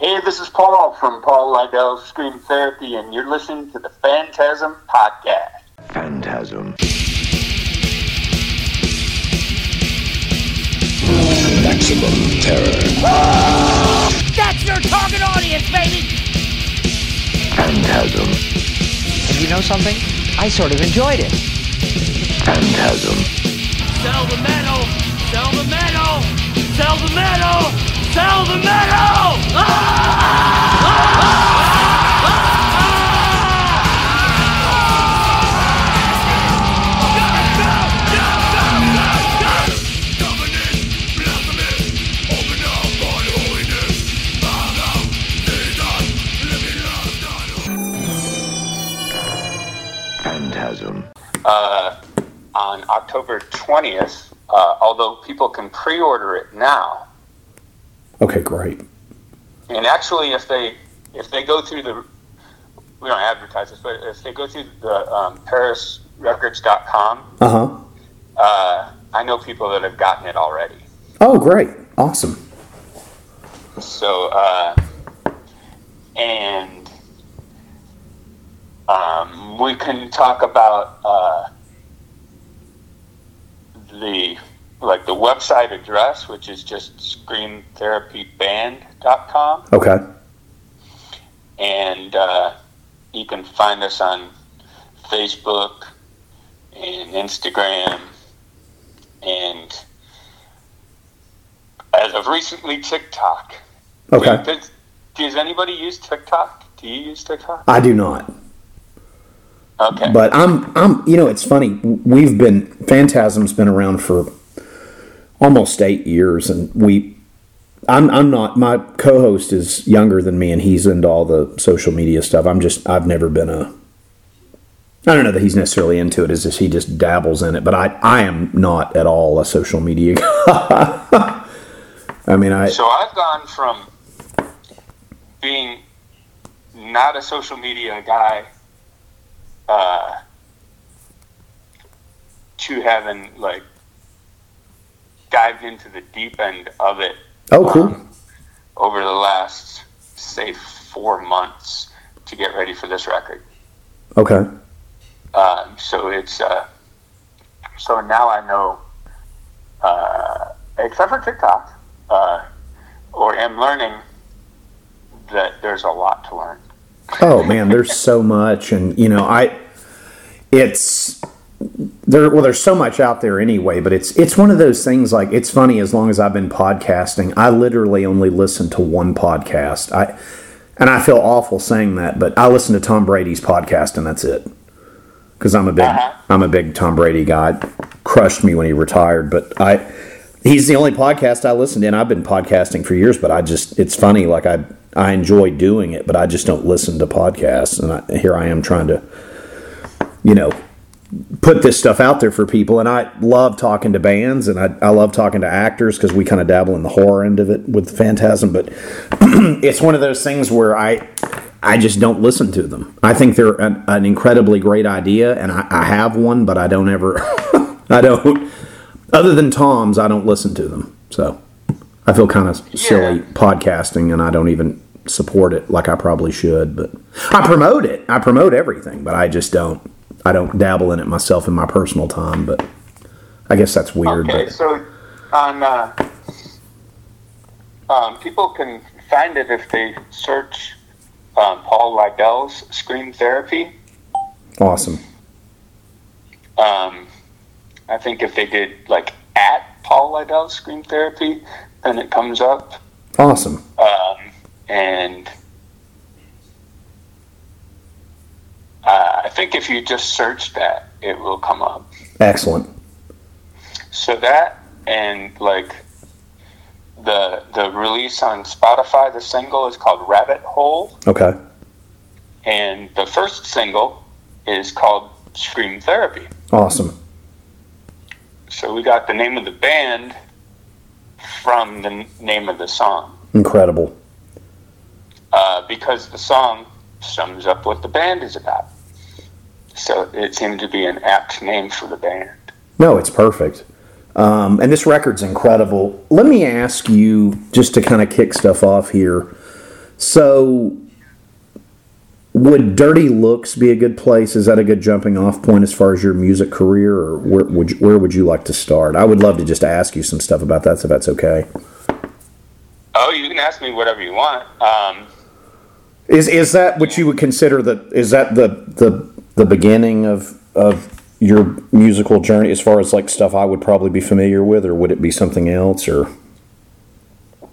Hey, this is Paul from Paul Lidel's Scream Therapy, and you're listening to the Phantasm Podcast. Phantasm. Maximum terror. That's your target audience, baby! Phantasm. And you know something? I sort of enjoyed it. Phantasm. Sell the metal! Sell the metal! Sell the metal! Sell the metal! Ah! Phantasm. Uh, on October 20th, uh, although people can pre order it now, Okay, great. and actually, if they if they go through the we don't advertise this, but if they go through the um, PerrisRecords.com, Uh huh. uh, I know people that have gotten it already. Oh, great. Awesome. So, uh, and um, we can talk about uh, the like the website address, which is just screamtherapyband.com, Okay. and uh, you can find us on Facebook and Instagram, and as of recently, TikTok. Okay. Does, does anybody use TikTok? Do you use TikTok? I do not. Okay. But I'm I'm you know it's funny we've been Phantasm's been around for almost 8 years and we I'm I'm not my co-host is younger than me and he's into all the social media stuff. I'm just I've never been a I don't know that he's necessarily into. It's just he just dabbles in it, but I I am not at all a social media guy. I mean, I so I've gone from being not a social media guy uh, to having like dived into the deep end of it oh cool. um, over the last say four months to get ready for this record. Okay. Um, so it's uh, so now I know, uh, except for TikTok, uh, or am learning that there's a lot to learn. Oh man, there's so much, and you know, I it's there. Well, there's so much out there anyway, but it's it's one of those things. Like it's funny. As long as I've been podcasting, I literally only listen to one podcast. I and I feel awful saying that, but I listen to Tom Brady's podcast, and that's it. Because I'm a big Uh-huh. I'm a big Tom Brady guy. Crushed me when he retired, but I he's the only podcast I listen to, and I've been podcasting for years. But I just it's funny. Like I I enjoy doing it, but I just don't listen to podcasts, and I, here I am trying to, you know, put this stuff out there for people. And I love talking to bands, and I, I love talking to actors because we kind of dabble in the horror end of it with Phantasm. But it's one of those things where I I just don't listen to them. I think they're an, an incredibly great idea, and I, I have one, but I don't ever I don't. Other than Tom's, I don't listen to them. So I feel kind of silly Yeah. podcasting, and I don't even support it like I probably should. But I promote it. I promote everything, but I just don't. I don't dabble in it myself in my personal time. But I guess that's weird. Okay, but so on uh, um, people can find it if they search um, Paul Lidel's Scream Therapy. awesome. Um, I think if they did like at Paul Lidel's Scream Therapy, then it comes up. Awesome. Um, and uh, I think if you just search that, it will come up. Excellent. So that and like the the release on Spotify, the single is called Rabbit Hole, Okay. and the first single is called Scream Therapy. Awesome. So we got the name of the band from the name of the song. Incredible. uh, because the song sums up what the band is about. So it seemed to be an apt name for the band. No, it's perfect. Um, and this record's incredible. Let me ask you, just to kind of kick stuff off here, So, would Dirty Looks be a good place? Is that a good jumping off point as far as your music career, or where would you, where would you like to start? I would love to just ask you some stuff about that, so that's okay. Oh, you can ask me whatever you want. Um, Is is that what you would consider the is that the the the beginning of of your musical journey as far as like stuff I would probably be familiar with, or would it be something else? Or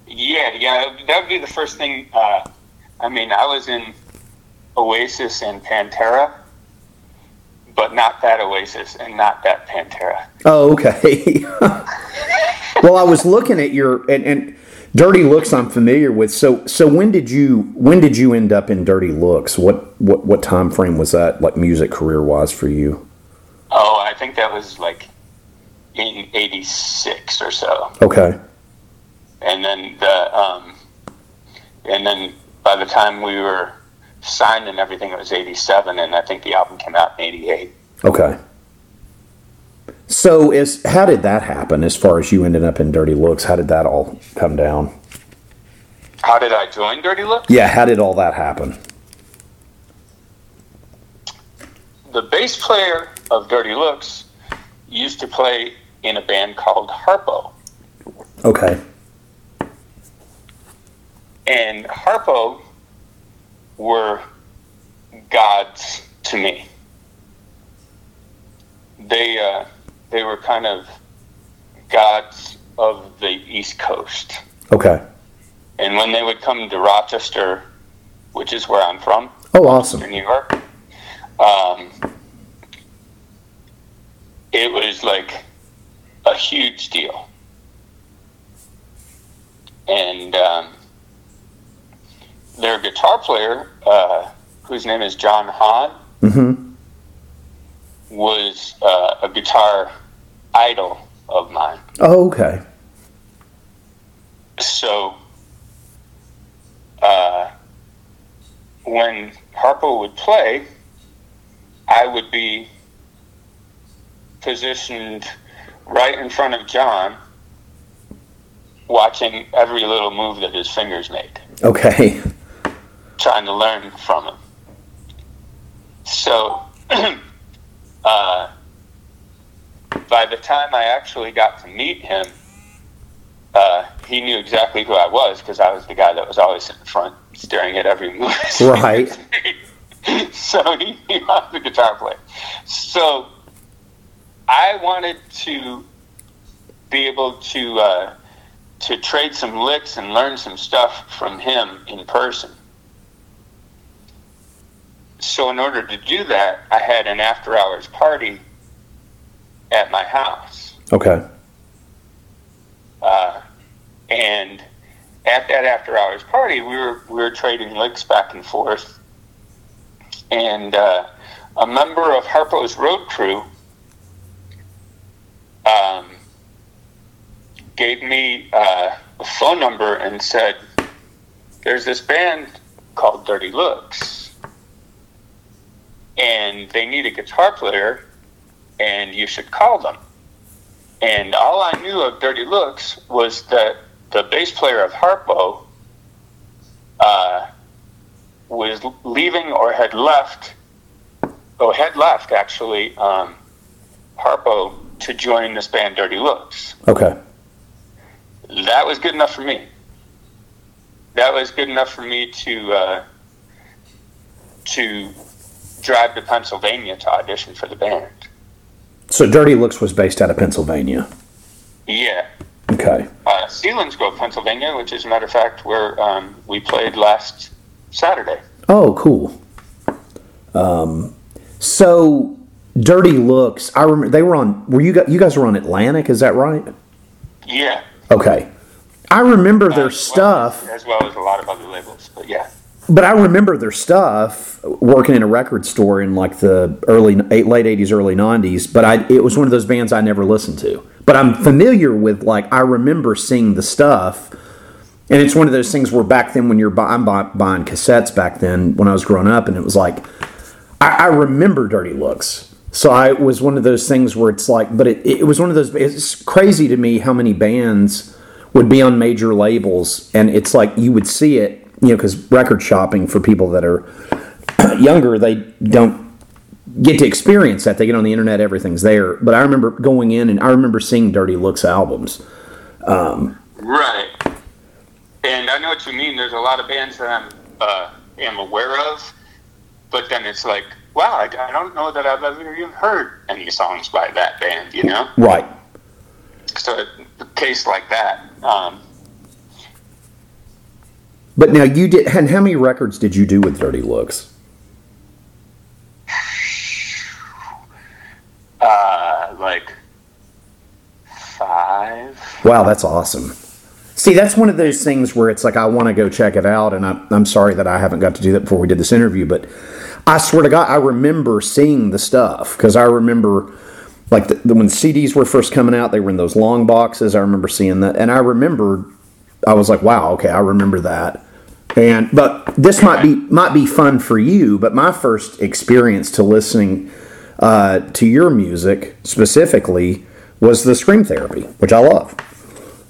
yeah, yeah, that would be the first thing. Uh, I mean, I was in Oasis and Pantera, but not that Oasis and not that Pantera. oh, okay. well, I was looking at your and, and Dirty Looks. I'm familiar with. So so when did you when did you end up in Dirty Looks? What what what time frame was that like music career wise for you? Oh, I think that was like in '86 or so. Okay. and then the um, and then by the time we were signed and everything, it was '87, and I think the album came out in '88. Okay. So is how did that happen as far as you ended up in Dirty Looks? How did that all come down? How did I join Dirty Looks? Yeah, how did all that happen? The bass player of Dirty Looks used to play in a band called Harpo, Okay. and Harpo were gods to me. They uh, they were kind of gods of the East Coast. Okay. And when they would come to Rochester, which is where I'm from, Oh, awesome. in New York, um, it was like a huge deal. And um, their guitar player, uh, whose name is John Hahn, Mm-hmm. was uh, a guitar idol of mine. Oh, okay. So, uh, when Harpo would play, I would be positioned right in front of John, watching every little move that his fingers made, Okay. trying to learn from him. So, uh, by the time I actually got to meet him, uh, he knew exactly who I was because I was the guy that was always in the front staring at every move. his Right. so he knew I was the guitar player. So I wanted to be able to uh, to trade some licks and learn some stuff from him in person. So in order to do that, I had an after hours party at my house. Okay. Uh, and at that after hours party, we were we were trading licks back and forth. And uh, a member of Harpo's road crew um, gave me uh, a phone number and said, "There's this band called Dirty Looks, and they need a guitar player, and you should call them." And all I knew of Dirty Looks was that the bass player of Harpo uh, was leaving or had left, or had left actually, um, Harpo to join this band Dirty Looks. Okay. That was good enough for me. That was good enough for me to uh, to drive to Pennsylvania to audition for the band. So Dirty Looks was based out of Pennsylvania. Yeah, Okay. uh, Selinsgrove, Pennsylvania, which is a matter of fact where um, we played last Saturday. Oh, cool. Um, so Dirty Looks, I remember they were on. Were you guys? You guys were on Atlantic? Is that right? Yeah, Okay. I remember uh, their well stuff. as well as a lot of other labels. But yeah, But I remember their stuff working in a record store in like the early late eighties, early nineties. But I, it was one of those bands I never listened to. But I'm familiar with like I remember seeing the stuff, and it's one of those things where back then when you're I'm buy, buying cassettes back then when I was growing up, and it was like I, I remember Dirty Looks. So I it was one of those things where it's like, but it, it was one of those. It's crazy to me how many bands would be on major labels, and it's like you would see it you know, because record shopping for people that are younger, they don't get to experience that. They get on the internet, everything's there. But I remember going in and I remember seeing Dirty Looks albums. Right. And I know what you mean. There's a lot of bands that I'm uh, am aware of, but then it's like, wow, I, I don't know that I've ever even heard any songs by that band. You know, Right. so a case like that. Um, But now you did, and how many records did you do with Dirty Looks? uh, like five. Wow, that's awesome. See, that's one of those things where it's like I want to go check it out, and I, I'm sorry that I haven't got to do that before we did this interview. But I swear to God, I remember seeing the stuff because I remember, like, the, the, when CDs were first coming out, they were in those long boxes. I remember seeing that, and I remember, I was like, wow, okay, I remember that. And but this might be might be fun for you. But my first experience to listening uh, to your music specifically was the Scream Therapy, which I love.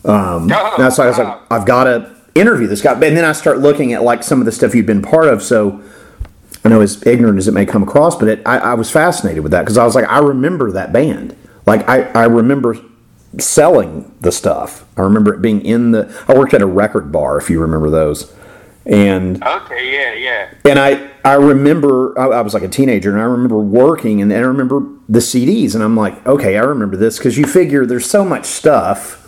Oh, That's why I was like. I've got to interview this guy. And then I start looking at like some of the stuff you've been part of. So I know as ignorant as it may come across, but it, I, I was fascinated with that because I was like, I remember that band. Like I, I remember selling the stuff. I remember it being in the. I worked at a record bar, if you remember those, and Okay, yeah, yeah. and I I remember I, I was like a teenager and I remember working and, and I remember the CDs and I'm like okay I remember this because you figure there's so much stuff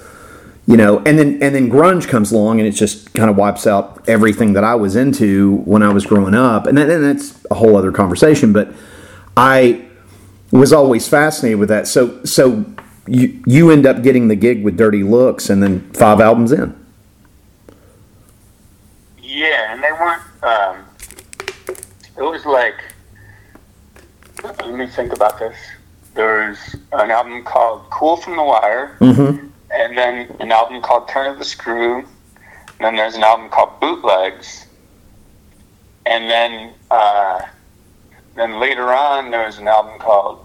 you know and then and then grunge comes along and it just kind of wipes out everything that I was into when I was growing up. And then and that's a whole other conversation but I was always fascinated with that. So so you you end up getting the gig with Dirty Looks and then five albums in Yeah, and they weren't. Um, it was like. Let me think about this. There's an album called "Cool from the Wire," mm-hmm. and then an album called "Turn of the Screw." And then there's an album called "Bootlegs," and then uh, then later on there was an album called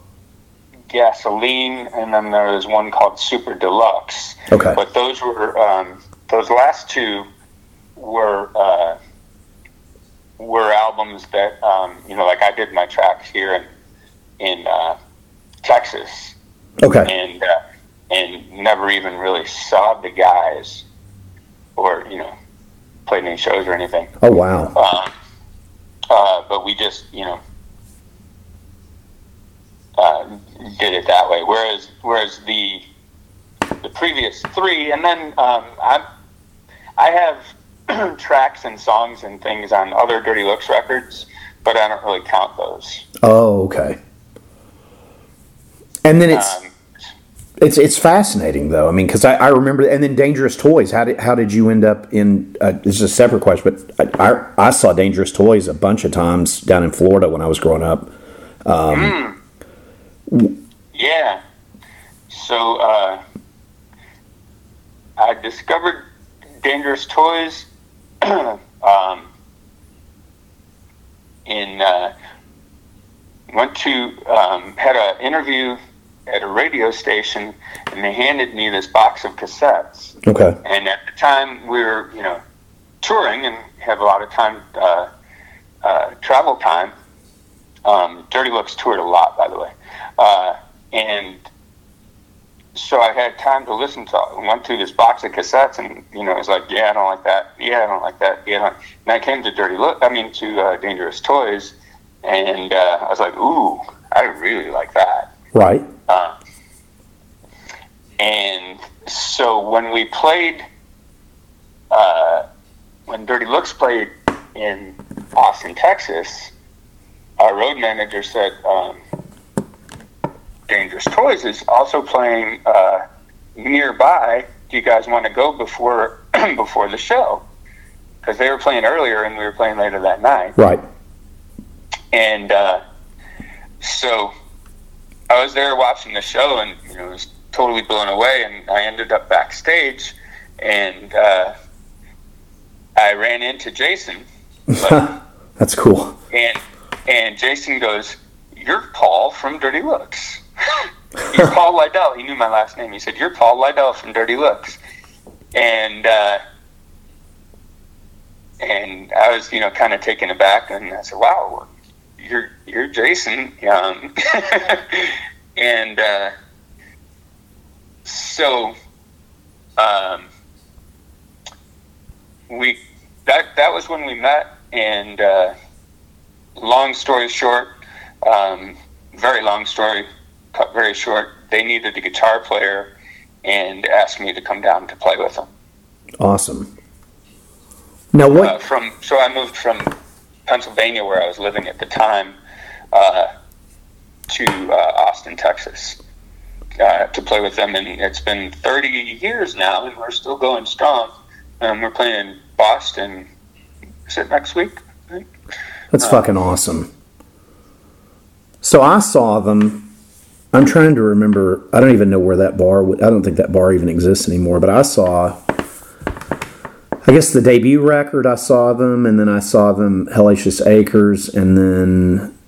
"Gasoline," and then there was one called "Super Deluxe." okay But those were um, those last two were uh, were albums that um, you know, like I did my tracks here in in uh, Texas, okay and uh, and never even really saw the guys, or you know, played any shows or anything. oh wow Um, uh, but we just, you know, uh, did it that way. Whereas, whereas the the previous three, and then um, I I have tracks and songs and things on other Dirty Looks records, but I don't really count those. Oh, okay. And then it's Um, it's it's fascinating though. I mean, because I, I remember, and then Dangerous Toys. How did how did you end up in? Uh, this is a separate question, but I, I I saw Dangerous Toys a bunch of times down in Florida when I was growing up. Yeah. So uh, I discovered Dangerous Toys um, in uh, went to um, had an interview at a radio station, and they handed me this box of cassettes. Okay. And at the time, we were, you know, touring and have a lot of time, uh, uh, travel time. Um, Dirty Looks toured a lot, by the way. Uh, and so I had time to listen to, went through this box of cassettes and, you know, it was like, yeah, I don't like that. Yeah, I don't like that. Yeah, I don't. And I came to Dirty Look, I mean, to uh, Dangerous Toys, and uh, I was like, ooh, I really like that. Right. Uh, and so when we played, uh, when Dirty Looks played in Austin, Texas, our road manager said, um, Dangerous Toys is also playing uh, nearby. Do you guys want to go before before the show? Because they were playing earlier and we were playing later that night. Right. And uh, so I was there watching the show and you know was totally blown away. And I ended up backstage, and uh, I ran into Jason, That's cool. and and Jason goes, "You're Paul from Dirty Looks." You're Paul Lidel. He knew my last name. He said, "You're Paul Lidel from Dirty Looks," and uh, and I was, you know, kind of taken aback, and I said, "Wow, you're you're Jason," and uh, so um, we that that was when we met, and uh, long story short, um, very long story, cut very short. They needed a guitar player, and asked me to come down to play with them. Awesome. Now Uh, what? from so I moved from Pennsylvania, where I was living at the time, uh, to uh, Austin, Texas, uh, to play with them, and it's been 30 years now, and we're still going strong. Um, we're playing in Boston. Is it next week? I think? That's fucking awesome. So I saw them. I'm trying to remember. I don't even know where that bar. I don't think that bar even exists anymore. But I saw. I guess the debut record. I saw them, and then I saw them Hellacious Acres, and then.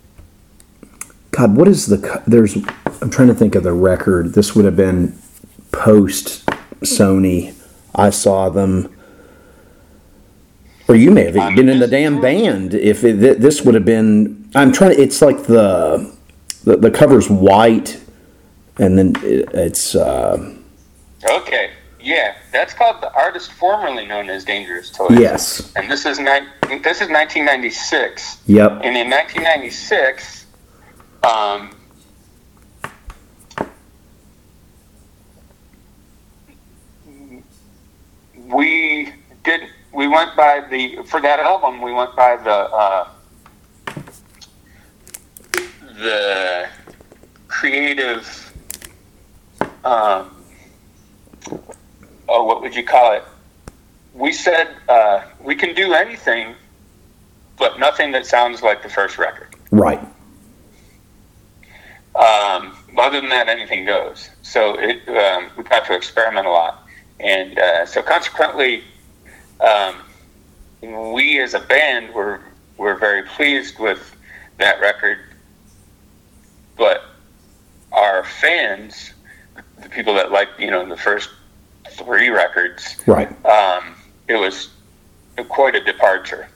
God, what is the? There's. I'm trying to think of the record. This would have been post Sony. I saw them. Or you may have even been in the damn band. If it, this would have been, I'm trying. to It's like the the, the cover's white, and then it, it's uh, Okay, yeah, that's called the artist formerly known as Dangerous Toys. yes, and this is ni- This is 1996. yep, And in 1996, um, we did. We went by the for that album. We went by the uh, the creative. Um, oh, what would you call it? We said uh, we can do anything, but nothing that sounds like the first record. right, Um, other than that, anything goes. So it, um, we got to experiment a lot, and uh, so consequently, um, we as a band were were very pleased with that record. But our fans, the people that liked you know the first three records, right. um, it was quite a departure.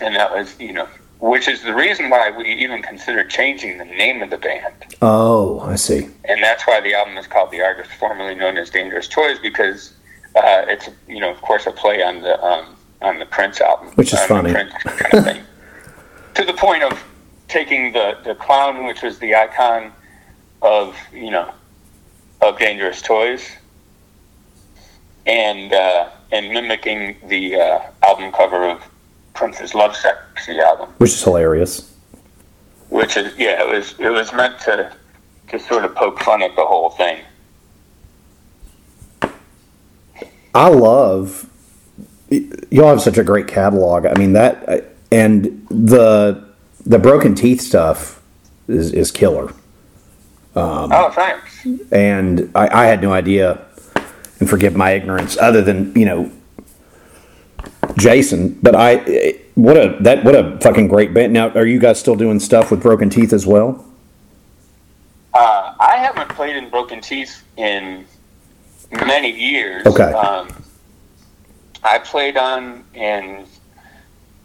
And that was, you know, which is the reason why we even considered changing the name of the band. Oh, I see. And that's why the album is called The Artist Formerly Known as Dangerous Toys, because uh, it's, you know, of course, a play on the um, on the Prince album. Which is funny. Kind of thing. to the point of taking the, the clown, which was the icon of, you know, of Dangerous Toys, and uh, and mimicking the uh, album cover of Prince's Lovesexy album, Which is hilarious. which is yeah, it was it was meant to to sort of poke fun at the whole thing. I love y'all have such a great catalog. I mean that and the the broken teeth stuff is, is killer. oh, thanks. And I, I had no idea, and forgive my ignorance, other than you know Jason. But I what a that what a fucking great band. Now, are you guys still doing stuff with broken teeth as well? Uh, I haven't played in Broken Teeth in many years. Okay. Um, I played on and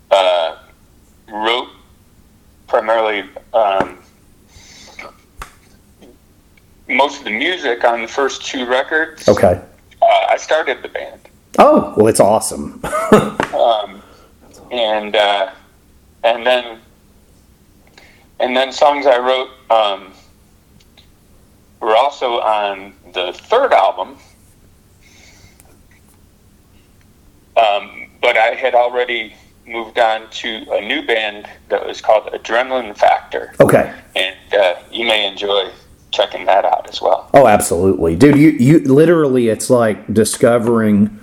uh, wrote primarily um, most of the music on the first two records. Okay. Uh, I started the band. Oh well, it's awesome. um, and uh, and then and then songs I wrote um, were also on the third album. Um, but I had already moved on to a new band that was called Adrenaline Factor, okay. and uh, you may enjoy checking that out as well. Oh, absolutely, dude. You you literally, it's like discovering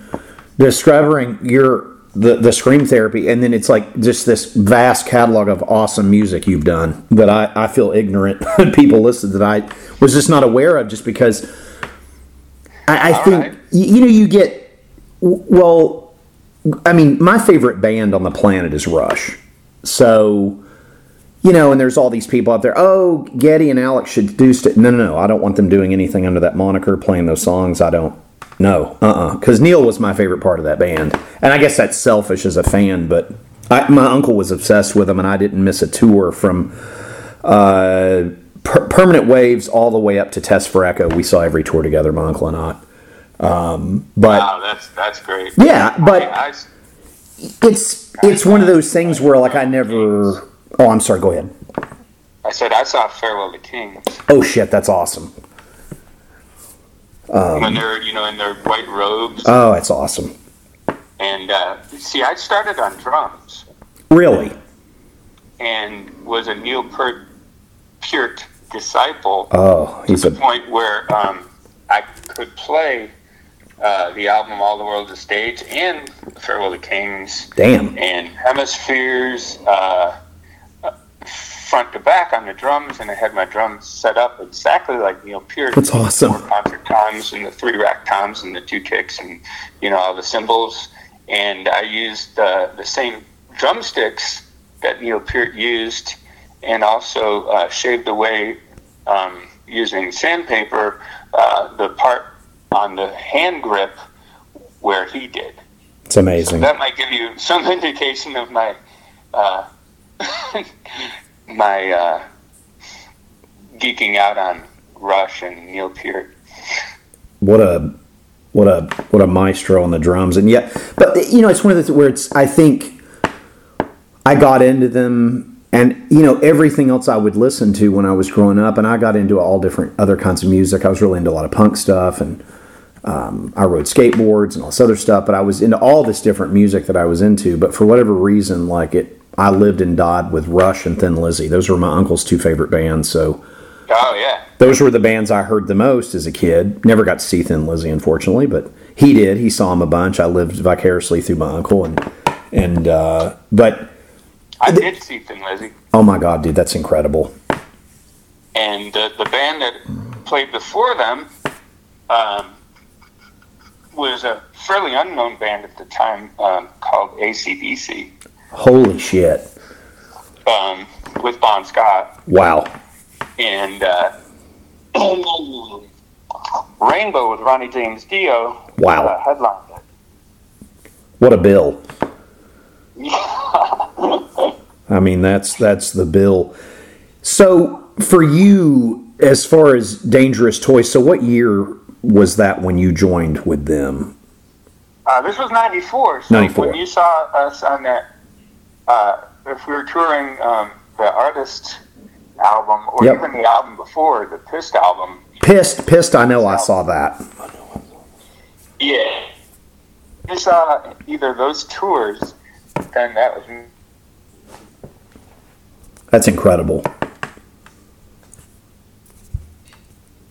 discovering your the the scream therapy, and then it's like just this vast catalog of awesome music you've done that I I feel ignorant people listen that I was just not aware of, just because I, I think right. y you know you get well. I mean, my favorite band on the planet is Rush, so you know, and there's all these people out there. Oh, Geddy and Alex should do st-. No, no, no. I don't want them doing anything under that moniker, playing those songs. I don't. No, uh, uh Because Neil was my favorite part of that band, and I guess that's selfish as a fan, but I, my uncle was obsessed with them, and I didn't miss a tour from uh, per- Permanent Waves all the way up to Test for Echo. We saw every tour together, my uncle and I. Um, but Wow, that's that's great. Yeah, but- I, I, it's it's one of those things where like I never. Oh, I'm sorry. Go ahead. I said I saw Farewell to Kings Oh shit, that's awesome. Um, when they're you know in their white robes, Oh, that's awesome. and uh, see, I started on drums Really? and was a Neil Peart, Peart disciple. Oh, he's to the a point where um, I could play uh, the album All the World's a Stage and Farewell to Kings damn. and Hemispheres uh, front to back on the drums, and I had my drums set up exactly like Neil Peart. That's awesome. Four concert toms and the three rack toms and the two kicks and you know all the cymbals, and I used uh, the same drumsticks that Neil Peart used, and also uh, shaved away um, using sandpaper uh, the part on the hand grip where he did. It's amazing. That might give you some indication of my uh, my uh, geeking out on Rush and Neil Peart. what a what a what a maestro on the drums and yet but you know it's one of the where it's i think i got into them and you know everything else i would listen to when i was growing up and i got into all different other kinds of music i was really into a lot of punk stuff and um, i rode skateboards and all this other stuff but i was into all this different music that i was into but for whatever reason like it i lived and died with rush and thin lizzy those were my uncle's two favorite bands so Oh yeah, those were the bands I heard the most as a kid. Never got to see Thin Lizzy, unfortunately, but he did. He saw him a bunch. I lived vicariously through my uncle, and and uh, but I did see Thin Lizzy, oh my god, dude, that's incredible. and the the band that played before them um, was a fairly unknown band at the time um, called ACDC Holy shit! um, with Bon Scott. Wow, and uh, Rainbow with Ronnie James Dio. Wow. Uh, headlined it. what a bill! I mean, that's that's the bill. So for you, as far as Dangerous Toys, so what year was that when you joined with them? Uh, this was '94. So 94. when you saw us on that, uh, if we were touring um, the artist album or Yep. even the album before the Pissed album, Pissed, pissed. I know I saw that. yeah, you saw either those tours, then that was That's incredible.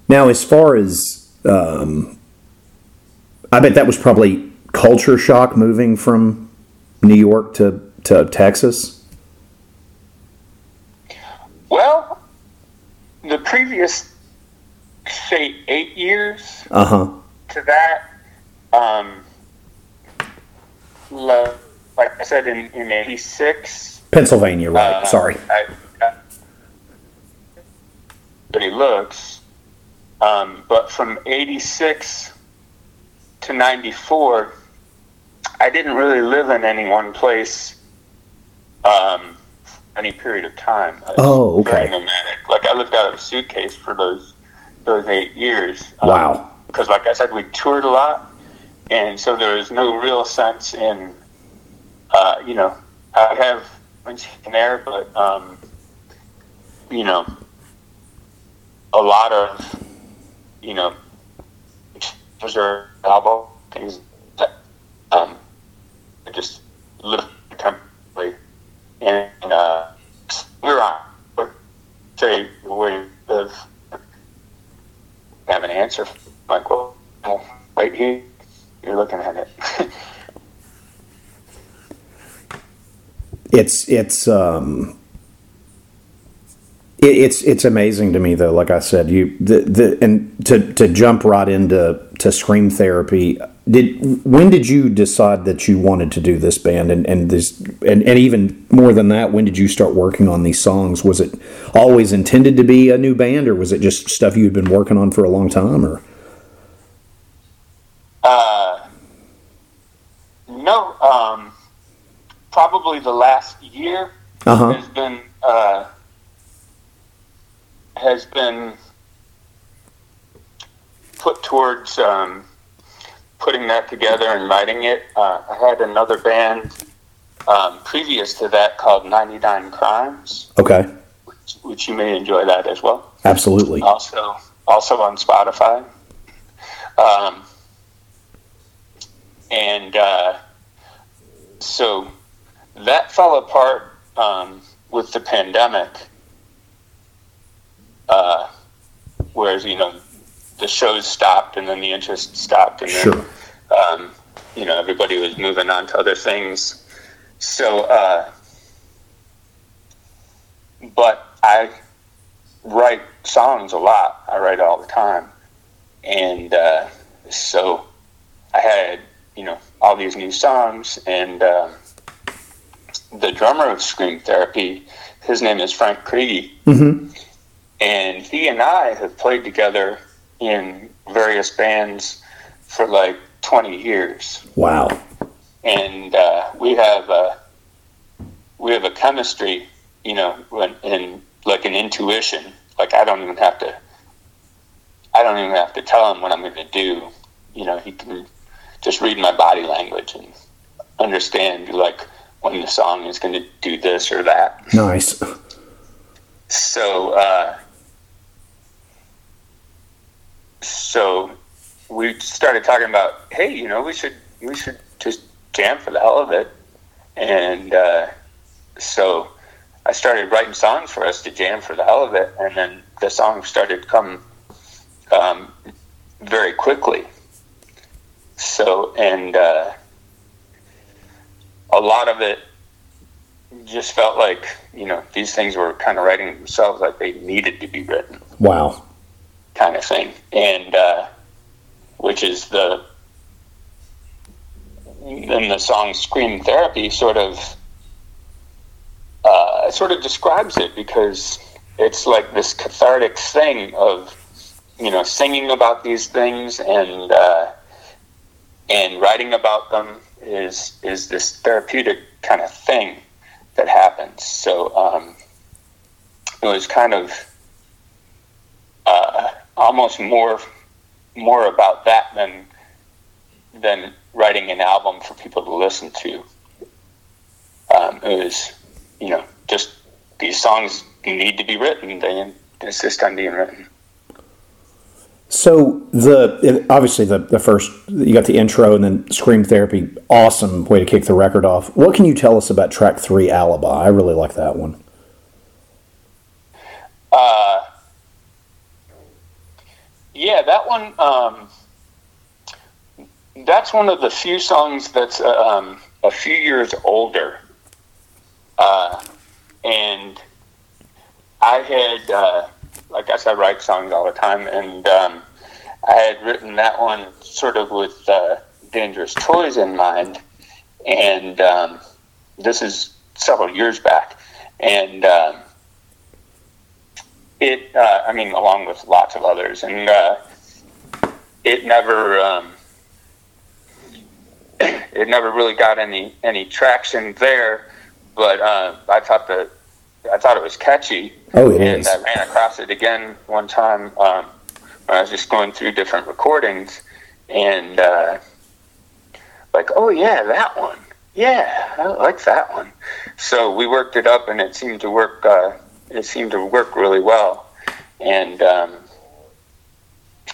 Now, as far as, um, I bet that was probably culture shock moving from New York to, to Texas. well. The previous, say, eight years Uh huh. to that, um, like I said in, in 86, Pennsylvania, right? uh, Sorry. I, I, but he looks, um, but from 86 to 94, I didn't really live in any one place um, any period of time. Oh, okay. Very nomadic. Like I lived out of a suitcase for those those eight years. Um, Wow. because like I said, we toured a lot, and so there was no real sense in, uh, you know, I have in there, but um, you know, a lot of, you know, exposure album things that um, I just live temporarily, and uh, we're on say where you live have an answer. Like, well, well, right here, you're looking at it. it's it's um it, it's it's amazing to me though. Like I said, you the, the and to to jump right into to scream therapy. Did when did you decide that you wanted to do this band and and this and, and even more than that, when did you start working on these songs? Was it always intended to be a new band, or was it just stuff you had been working on for a long time? Or uh, no, um, probably the last year. Uh-huh. has been. Uh, has been put towards um, putting that together and writing it. Uh, I had another band um, previous to that called 99 Crimes, Okay. which, which you may enjoy that as well. Absolutely. Also, also on Spotify. Um, and uh, so that fell apart um, with the pandemic. Uh, whereas you know the shows stopped and then the interest stopped and then um, you know everybody was moving on to other things. So, uh, but I write songs a lot. I write all the time, and uh, so I had you know all these new songs, and um the drummer of Scream Therapy, his name is Frank Kriege, Mm-hmm. And he and I have played together in various bands for like twenty years Wow. and uh, we have a we have a chemistry, you know, when and like an intuition. Like I don't even have to, I don't even have to tell him what I'm going to do. You know, he can just read my body language and understand like when the song is going to do this or that. Nice. So, uh, so we started talking about, hey, you know, we should we should just jam for the hell of it, and uh, so I started writing songs for us to jam for the hell of it, and then the songs started to come um, very quickly. So, and uh, a lot of it just felt like you know these things were kind of writing themselves like they needed to be written Wow. Kind of thing and uh, which is the then the song scream therapy sort of uh, sort of describes it because it's like this cathartic thing of you know singing about these things and uh, and writing about them is is this therapeutic kind of thing that happens. So um, it was kind of almost more more about that than than writing an album for people to listen to. Um, it was, you know, just these songs need to be written. They insist on being written. So the obviously the the first you got the intro and then scream therapy. Awesome way to kick the record off. What can you tell us about track three, Alibi? I really like that one. Uh, yeah, that one. Um, that's one of the few songs that's uh, um, a few years older. Uh, and I had, uh, like I said, write songs all the time, and um, I had written that one sort of with uh, Dangerous Toys in mind. And um, this is several years back. And. It uh, i mean along with lots of others. And uh, it never um, it never really got any any traction there. But uh, i thought that i thought it was catchy. Oh, it and is. i ran across it again one time um, when i was just going through different recordings. And uh, like oh yeah that one. Yeah i like that one. So we worked it up and it seemed to work uh, it seemed to work really well, and um,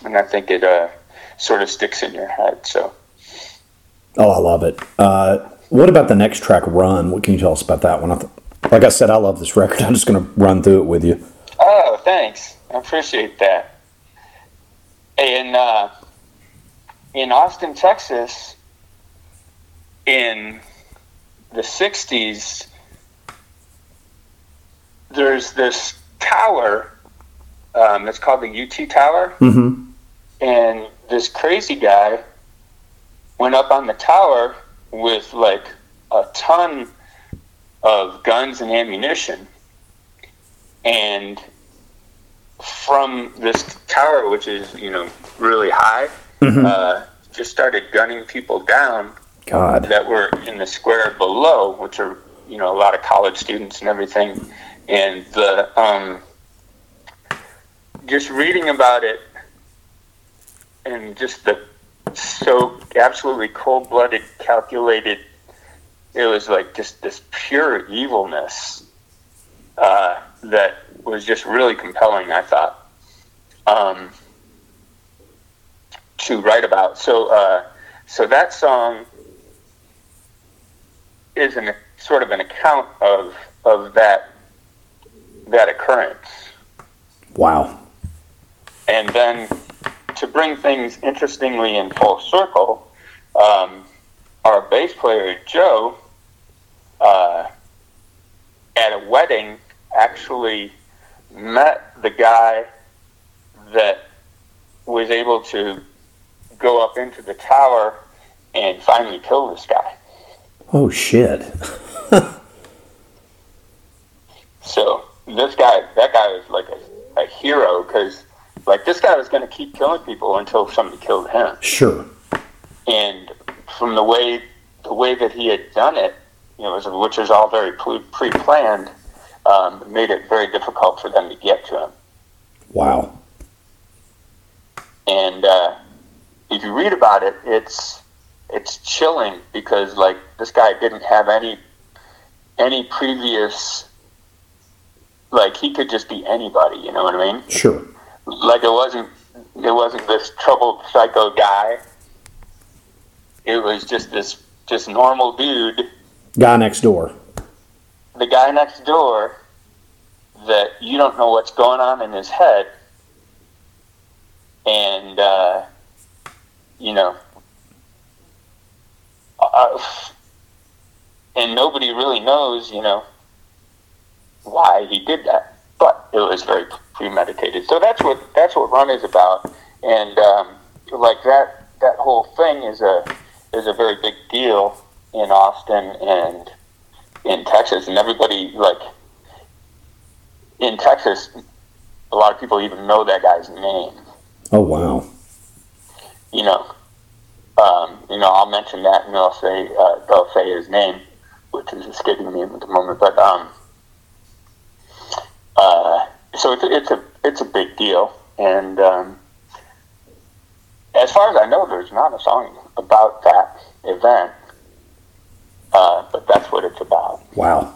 and I think it uh, sort of sticks in your head. So Oh, I love it. Uh, what about the next track, Run? What can you tell us about that one? I th- like I said, I love this record. I'm just going to run through it with you. Oh, thanks. I appreciate that. In uh, in Austin, Texas, in the '60s, there's this tower um, that's called the UT Tower, Mm-hmm. and this crazy guy went up on the tower with like a ton of guns and ammunition and from this tower which is you know really high uh, just started gunning people down God. that were in the square below, which are you know a lot of college students and everything, and the um, just reading about it and just the so absolutely cold-blooded, calculated. It was like just this pure evilness uh, that was just really compelling. I thought um, to write about. So, uh, so that song is an sort of an account of of that that occurrence, Wow. and then to bring things interestingly in full circle, um, our bass player Joe uh, at a wedding actually met the guy that was able to go up into the tower and finally kill this guy. Oh shit. So this guy, that guy was like a, a hero because like this guy was going to keep killing people until somebody killed him. Sure. And from the way the way that he had done it, you know, was, which was all very pre planned, um, made it very difficult for them to get to him. Wow. And uh, if you read about it, it's it's chilling because like this guy didn't have any any previous like he could just be anybody. You know what I mean? Sure. like it wasn't it wasn't this troubled psycho guy. It was just this just normal dude, Guy next door. the guy next door that you don't know what's going on in his head, and uh, you know, uh, and nobody really knows, you know, why he did that, but it was very premeditated. So that's what that's what Run is about, and um, like that that whole thing is a is a very big deal in Austin and in Texas, and everybody like in Texas, a lot of people even know that guy's name. Oh wow. You know, um, you know, I'll mention that, and they'll say uh, they'll say his name, which is escaping me at the moment. But um, uh, so it's a, it's a it's a big deal, and um, as far as I know, there's not a song about that event, uh, but that's what it's about. Wow.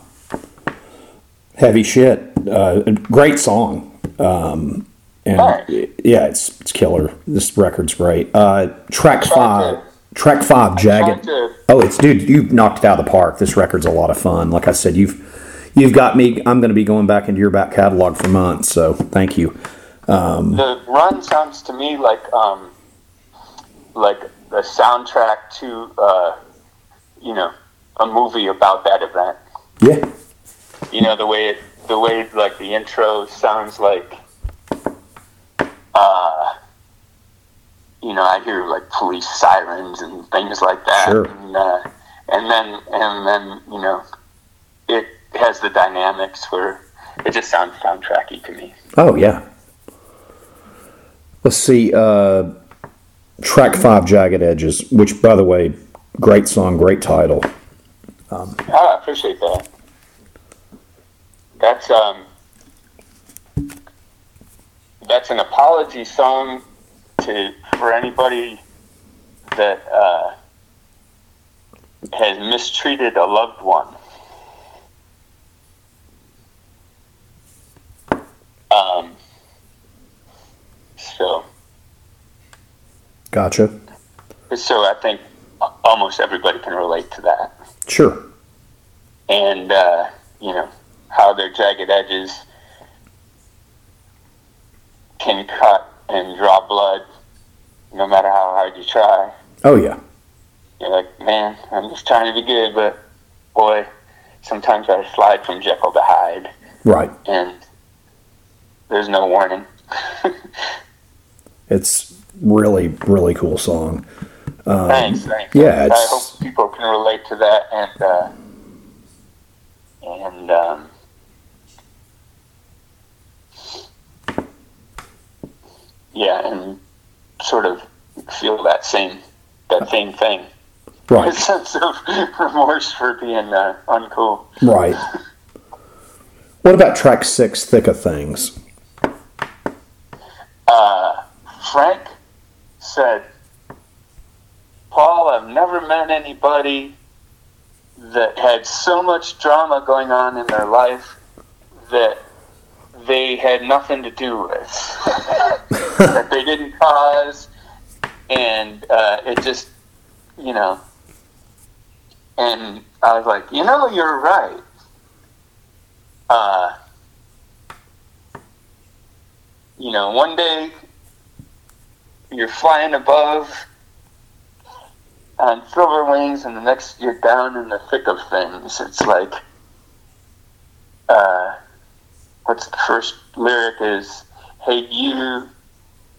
Heavy shit. Uh, great song. Um, and Thanks. yeah, it's it's killer. This record's great. Uh, track five. Track five, jagged. to- Oh, it's dude, you've knocked it out of the park. This record's a lot of fun. Like I said, you've you've got me. I'm going to be going back into your back catalog for months. So thank you. the run sounds to me like um, like the soundtrack to uh, you know a movie about that event. Yeah. You know the way it, the way like the intro sounds like. Uh, you know, I hear like police sirens and things like that, Sure. and, uh, and then and then you know, it has the dynamics where it just sounds soundtracky to me. Oh yeah. Let's see. Uh, track five, jagged edges. Which, by the way, great song, great title. Oh, I appreciate that. That's um, that's an apology song to for anybody that uh, has mistreated a loved one. Um, so, Gotcha. so I think almost everybody can relate to that. Sure. and uh, you know how their jagged edges can cut and draw blood no matter how hard you try. Oh yeah. You're like, man, I'm just trying to be good, but boy, sometimes I slide from Jekyll to Hyde, Right. and there's no warning. It's really really cool song. thanks, thanks. yeah, I hope people can relate to that, and uh, and um, yeah, and sort of feel that same that same thing. a Right. sense of remorse for being uh, uncool. Right. What about track six, Thick of Things? Frank said, Paul, I've never met anybody that had so much drama going on in their life that they had nothing to do with, that they didn't cause, and uh, it just, you know. And I was like, you know, you're right. Uh, you know, one day you're flying above on silver wings, and the next you're down in the thick of things. It's like, uh, what's the first lyric is, "Hey you,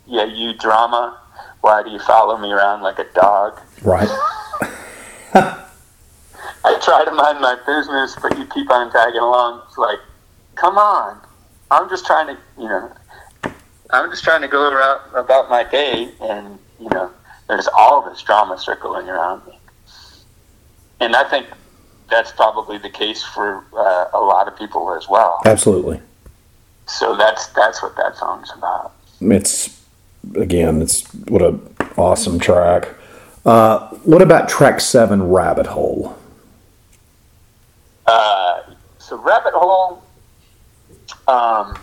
yeah you drama, why do you follow me around like a dog?" Right. I try to mind my business, but you keep on tagging along. It's like, come on, I'm just trying to, you know, I'm just trying to go around about my day, and you know, there's all this drama circling around me, and I think that's probably the case for uh, a lot of people as well. Absolutely. So that's that's what that song's about. It's again, it's what a awesome track. Uh, what about track seven, Rabbit Hole? Uh, so rabbit hole. Um,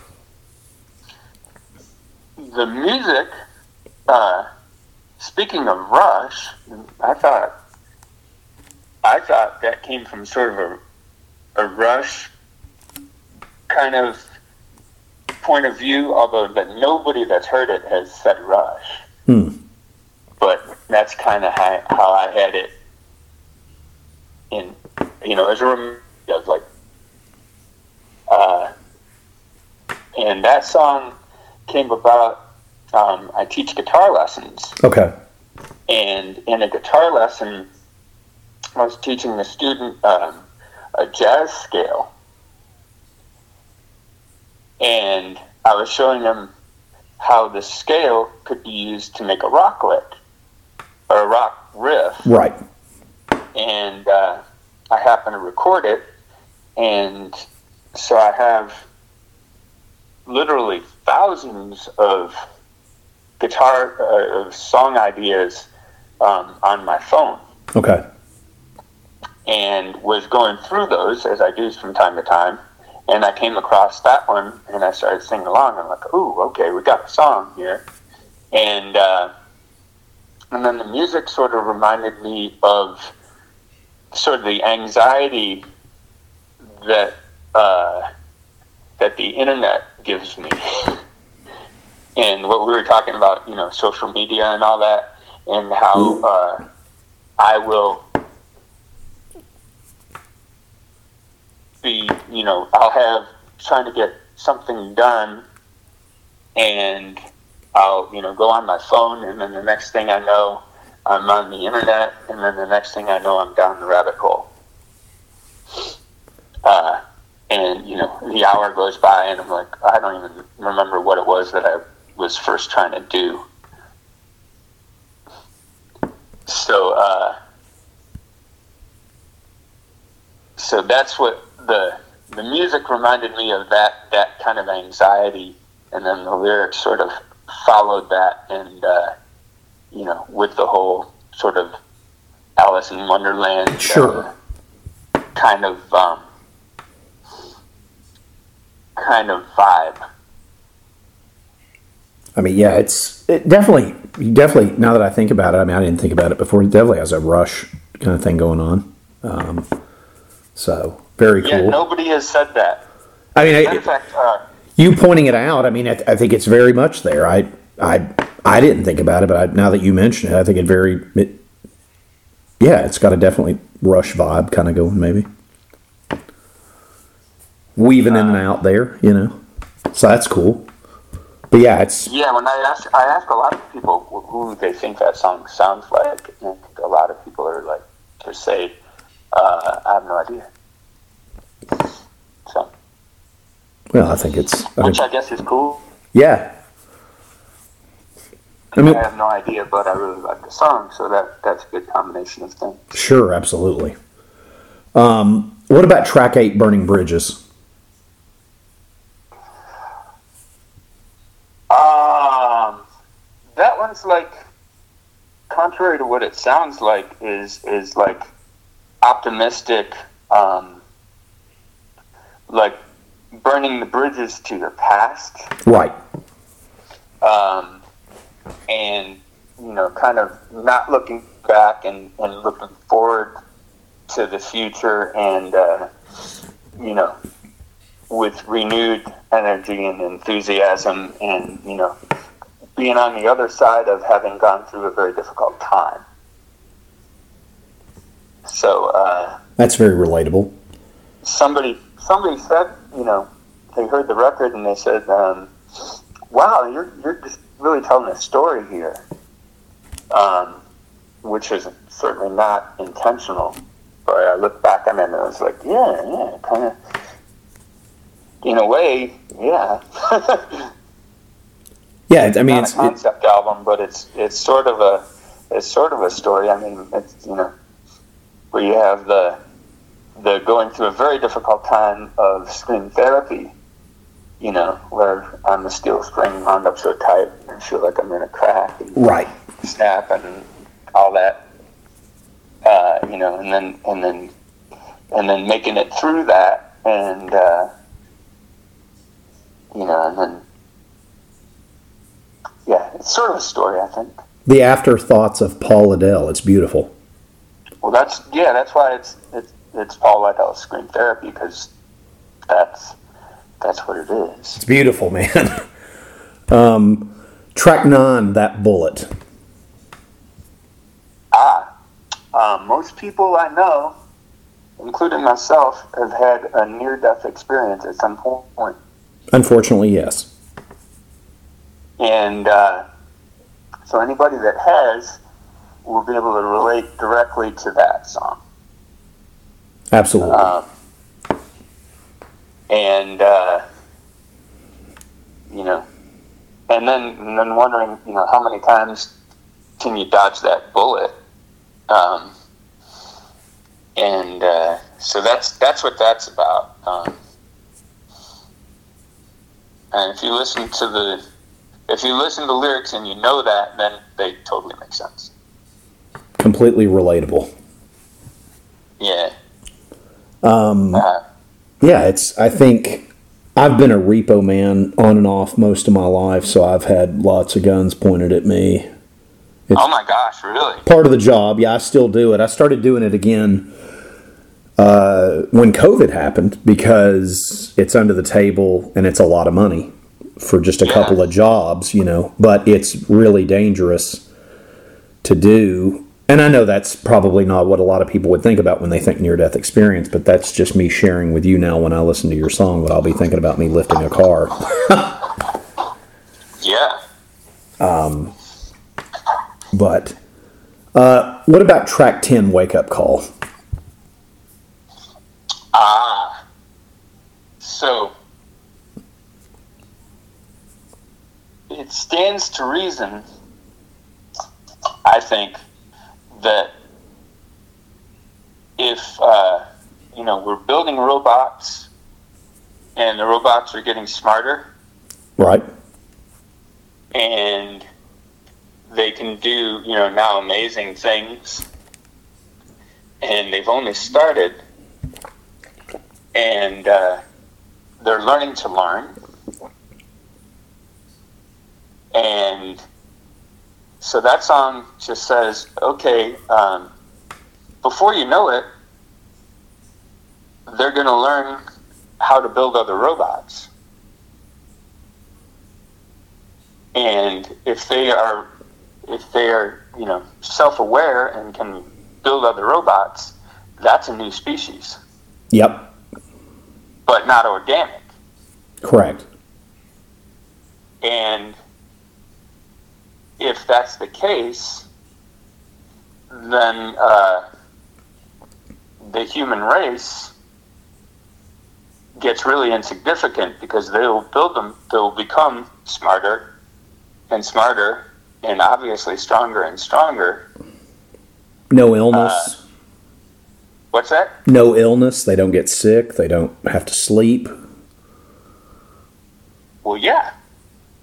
the music. Uh, speaking of Rush, I thought. I thought that came from sort of a, a Rush kind of point of view, although that nobody that's heard it has said Rush. Hmm. But that's kind of how, how I had it in, you know, as a rem- of like, uh, and that song came about. Um, I teach guitar lessons, Okay. and in a guitar lesson, I was teaching the student um, a jazz scale, and I was showing them how the scale could be used to make a rock lick or a rock riff Right. and uh, I happen to record it, and so I have literally thousands of guitar uh, of song ideas um, on my phone, Okay. and was going through those as I do from time to time. And I came across that one, and I started singing along. I'm like, "Ooh, okay, we got a song here," and uh, and then the music sort of reminded me of sort of the anxiety that uh, that the internet gives me, and what we were talking about, you know, social media and all that, and how uh, I will be, you know, I'll have trying to get something done, and I'll, you know, go on my phone, and then the next thing I know, I'm on the internet, and then the next thing I know, I'm down the rabbit hole. Uh, and you know, the hour goes by, and I'm like, I don't even remember what it was that I was first trying to do. So, uh, so that's what the the music reminded me of that that kind of anxiety, and then the lyrics sort of followed that, and uh, you know, with the whole sort of Alice in Wonderland, Sure. uh, kind of um, kind of vibe. I mean, yeah, it's it definitely, definitely. Now that I think about it, I mean, I didn't think about it before. It definitely has a rush kind of thing going on. Um, so very cool. Yeah, nobody has said that. I mean, In I, fact, uh, you pointing it out. I mean, I, I think it's very much there. I, I, I didn't think about it, but I, now that you mention it, I think it very, it, yeah, it's got a definitely rush vibe kind of going, maybe weaving in and out there, you know. So that's cool. But yeah, it's yeah, when I ask, I ask a lot of people wh- who they think that song sounds like, and a lot of people are like to say, uh, I have no idea. So, well, I think it's I which think, I guess is cool. yeah, I mean, I have no idea, but I really like the song, so that that's a good combination of things. sure, absolutely. Um, what about track eight, "Burning Bridges"? Um, one's like, contrary to what it sounds like, is is like optimistic, um, like burning the bridges to your past, Right. um, and you know, kind of not looking back and, and looking forward to the future, and uh, you know, with renewed energy and enthusiasm, and you know, being on the other side of having gone through a very difficult time. So uh, That's very relatable. somebody somebody said, you know, they heard the record and they said, um, "Wow, you're you're just really telling a story here," um, which is certainly not intentional. But I look back on it and I was like, "Yeah, yeah, kind of." In a way, yeah. Yeah, I mean, it's, a concept album, but it's it's sort of a it's sort of a story. I mean, it's you know where you have the the going through a very difficult time of Scream Therapy. You know, where I'm the steel spring wound up so tight and feel like I'm gonna crack and right. snap and all that. Uh, you know, and then and then and then making it through that, and uh, you know, and then yeah, it's sort of a story, I think. The afterthoughts of Paul Lidel. It's beautiful. Well, that's yeah, that's why it's it's it's Paul Lidel Scream Therapy because that's that's what it is. It's beautiful, man. um, track nine, that bullet. Ah, um, most people I know, including myself, have had a near-death experience at some point. Unfortunately, yes. And uh, so anybody that has will be able to relate directly to that song. Absolutely. Um, and uh, you know, and then and then wondering, you know, how many times can you dodge that bullet? Um, and uh, so that's that's what that's about. Um, and if you listen to the if you listen to the lyrics and you know that, then they totally make sense. Completely relatable. Yeah. Um, Uh, yeah, it's. I think I've been a repo man on and off most of my life, so I've had lots of guns pointed at me. oh my gosh, really? Part of the job. Yeah, I still do it. I started doing it again uh, when COVID happened because it's under the table and it's a lot of money for just a Yeah. couple of jobs, you know. But it's really dangerous to do. And I know that's probably not what a lot of people would think about when they think near death experience, but that's just me sharing with you now when I listen to your song what I'll be thinking about me lifting a car. Yeah. Um, But uh, what about track 10, Wake Up Call? Ah. So it stands to reason, I think, that if uh, you know we're building robots and the robots are getting smarter. Right? and they can do you know now amazing things. And they've only started. And uh, they're learning to learn and so that song just says okay um, before you know it they're going to learn how to build other robots and if they are if they are you know self-aware and can build other robots that's a new species Yep. but not organic Correct. and if that's the case then uh, the human race gets really insignificant because they'll build them they'll become smarter and smarter and obviously stronger and stronger. No illness. What's that? no illness. They don't get sick. They don't have to sleep. Well, yeah,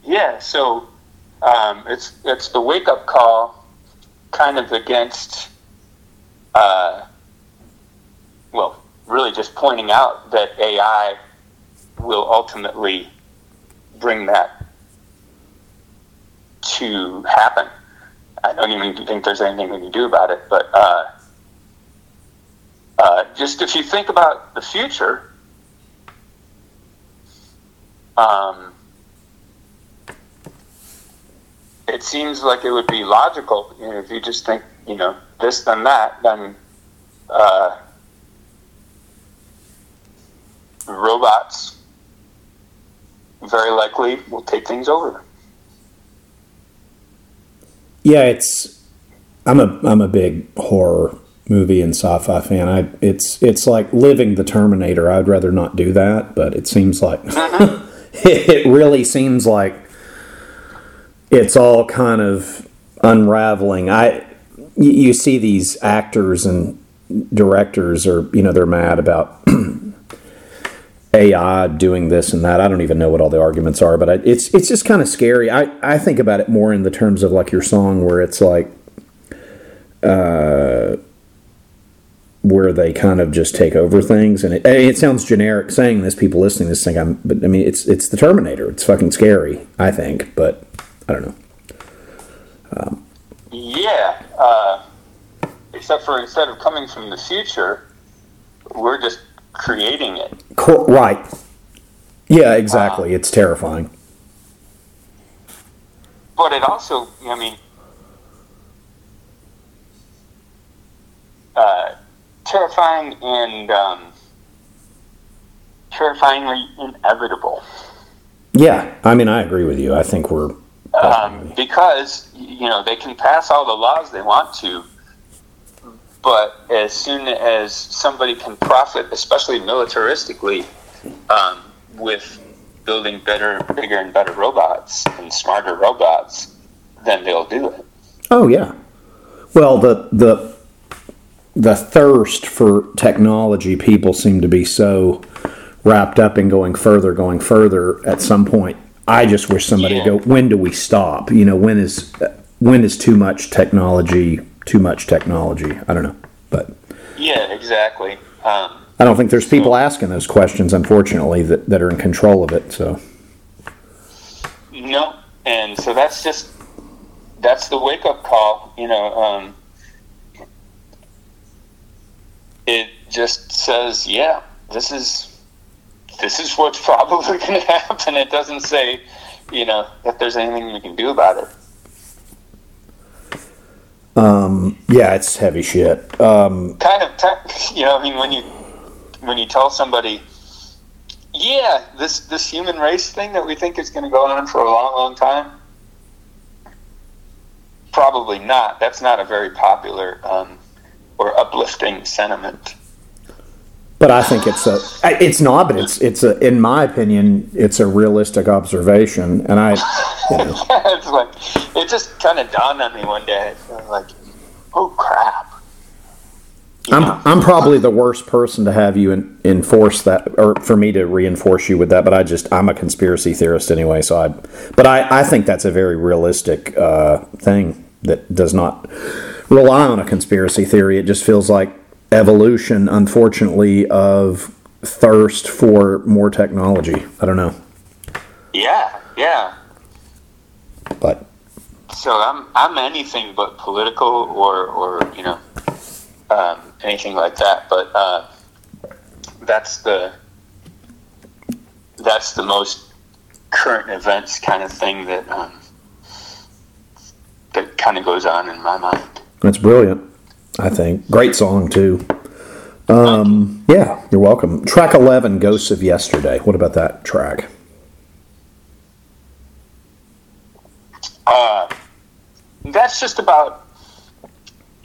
yeah. So um, it's it's the wake up call, kind of against, uh, well, really just pointing out that AI will ultimately bring that to happen. I don't even think there's anything we can do about it, but uh, uh, just if you think about the future. Um, it seems like it would be logical you know, if you just think, you know, this then that, then uh, robots very likely will take things over. Yeah, it's. I'm a I'm a big horror movie and sci-fi fan. I it's it's like living the Terminator. I'd rather not do that, but it seems like it really seems like it's all kind of unraveling. I you, see these actors and directors are you know they're mad about AI doing this and that. I don't even know what all the arguments are, but I, it's it's just kind of scary. I I think about it more in the terms of like your song where it's like uh where they kind of just take over things and it, it sounds generic saying this people listening to this think I'm but I mean it's it's the Terminator. It's fucking scary, I think, but I don't know. Yeah, uh, except for instead of coming from the future, we're just creating it. Cor- right. Yeah, exactly. it's terrifying. But it also, I mean, uh, terrifying and um, terrifyingly inevitable. Yeah, I mean I agree with you. I think we're um, because you know they can pass all the laws they want to, but as soon as somebody can profit, especially militaristically, um, with building better, bigger, and better robots and smarter robots, then they'll do it. Oh yeah. Well, the the the thirst for technology, people seem to be so wrapped up in going further, going further. At some point, I just wish somebody Yeah. would go. When do we stop? You know, when is when is too much technology? Too much technology. I don't know, but Yeah, exactly. Um, I don't think there's people asking those questions. Unfortunately, that that are in control of it. So No, and so that's just that's the wake up call. You know, um, it just says, yeah, this is this is what's probably going to happen. It doesn't say, you know, if there's anything we can do about it. yeah, it's heavy shit. Um, Kind of, te- you know, I mean, when you when you tell somebody, yeah, this this human race thing that we think is going to go on for a long, long time. Probably not. That's not a very popular um, or uplifting sentiment. But I think it's a it's not, but it's it's a in my opinion, it's a realistic observation, and I, you know, it's like it just kind of dawned on me one day. Like, oh crap. You? I'm I'm probably the worst person to have you in, enforce that, or for me to reinforce you with that. But I just I'm a conspiracy theorist anyway, so I, but I I think that's a very realistic uh, thing that does not rely on a conspiracy theory. It just feels like evolution, unfortunately, of thirst for more technology. I don't know, yeah, yeah. but So I'm I'm anything but political or or you know um, anything like that. But uh, that's the that's the most current events kind of thing that um, that kind of goes on in my mind. That's brilliant. I think great song too. Um, yeah, you're welcome. Track eleven, "Ghosts of Yesterday." What about that track? Uh, that's just about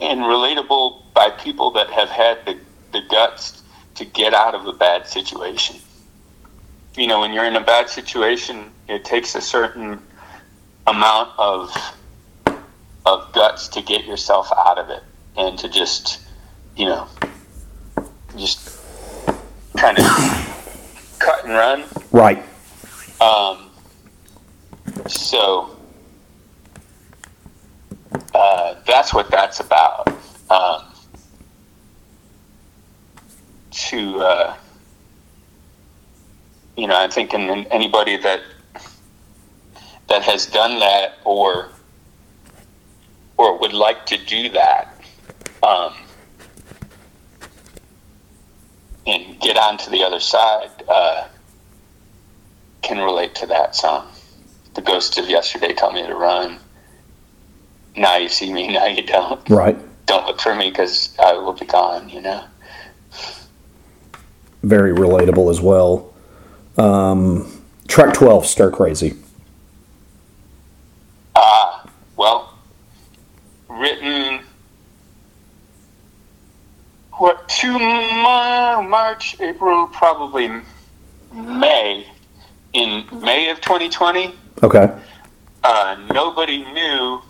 and relatable by people that have had the, the guts to get out of a bad situation. You know, when you're in a bad situation, it takes a certain amount of of guts to get yourself out of it and to just you know just kind of cut and run Right. um, so uh, that's what that's about. Um, to uh, you know, I think in, in anybody that that has done that or or would like to do that um, and get on to the other side. Uh, can relate to that song. The ghosts of yesterday tell me to run. Now you see me, now you don't. Right. Don't look for me because I will be gone, you know? Very relatable as well. Um, track 12, Stir Crazy. Ah, well, written, what, two Ma- March, April, probably May. In May of 2020, Okay. uh, nobody knew.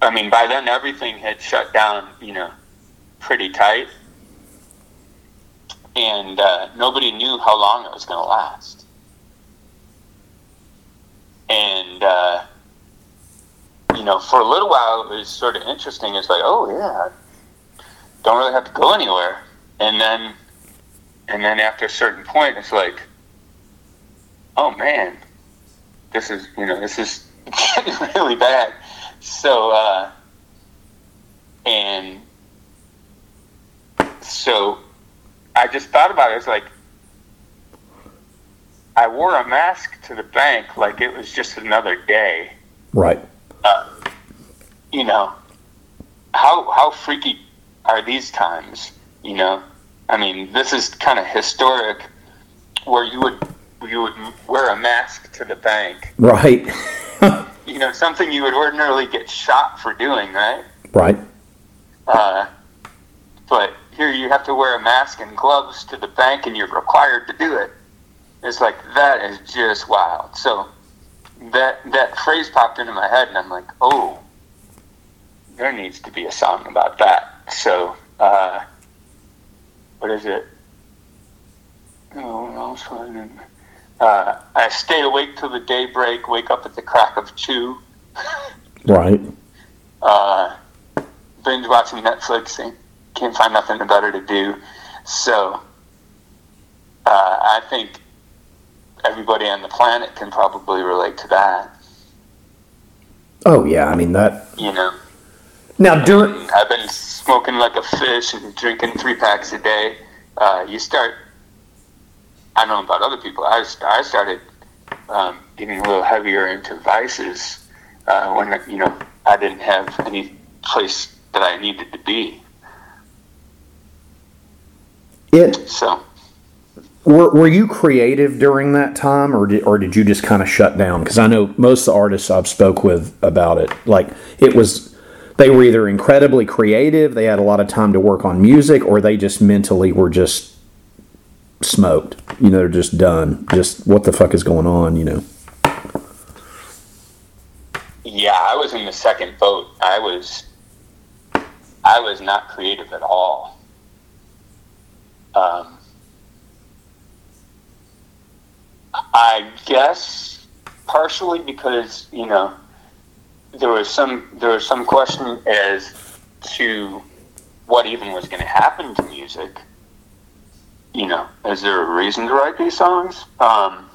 I mean, by then everything had shut down, you know, pretty tight, and uh, nobody knew how long it was going to last. And uh, you know, for a little while, it was sort of interesting. It's like, oh yeah, don't really have to go anywhere, and then and then after a certain point, it's like, oh man, this is you know this is getting really bad. So uh, and so I just thought about it. It's like I wore a mask to the bank like it was just another day. Right. Uh, you know, how how freaky are these times? You know, I mean, this is kind of historic, where you would you would wear a mask to the bank. Right. You know, something you would ordinarily get shot for doing, right? right. Uh, but here you have to wear a mask and gloves to the bank, and you're required to do it. It's like that is just wild. So that that phrase popped into my head, and I'm like, oh, there needs to be a song about that. So uh, what is it? What else was it? Uh, I stay awake till the daybreak, wake up at the crack of two. Right. uh, binge watching Netflix and can't find nothing better to do. So uh, I think everybody on the planet can probably relate to that. Oh, yeah. I mean, that. You know, Now, during. I've been smoking like a fish and drinking three packs a day. Uh, you start. I don't know about other people. I I started um, getting a little heavier into vices uh, when you know I didn't have any place that I needed to be. It. So Were, were you creative during that time, or did, or did you just kind of shut down? Because I know most of the artists I've spoke with about it, like it was, they were either incredibly creative, they had a lot of time to work on music, or they just mentally were just smoked. You know, they're just done. Just what the fuck is going on? You know. yeah, I was in the second boat. I was I was not creative at all. Um, I guess partially because you know there was some there was some question as to what even was going to happen to music. You know, is there a reason to write these songs? Um,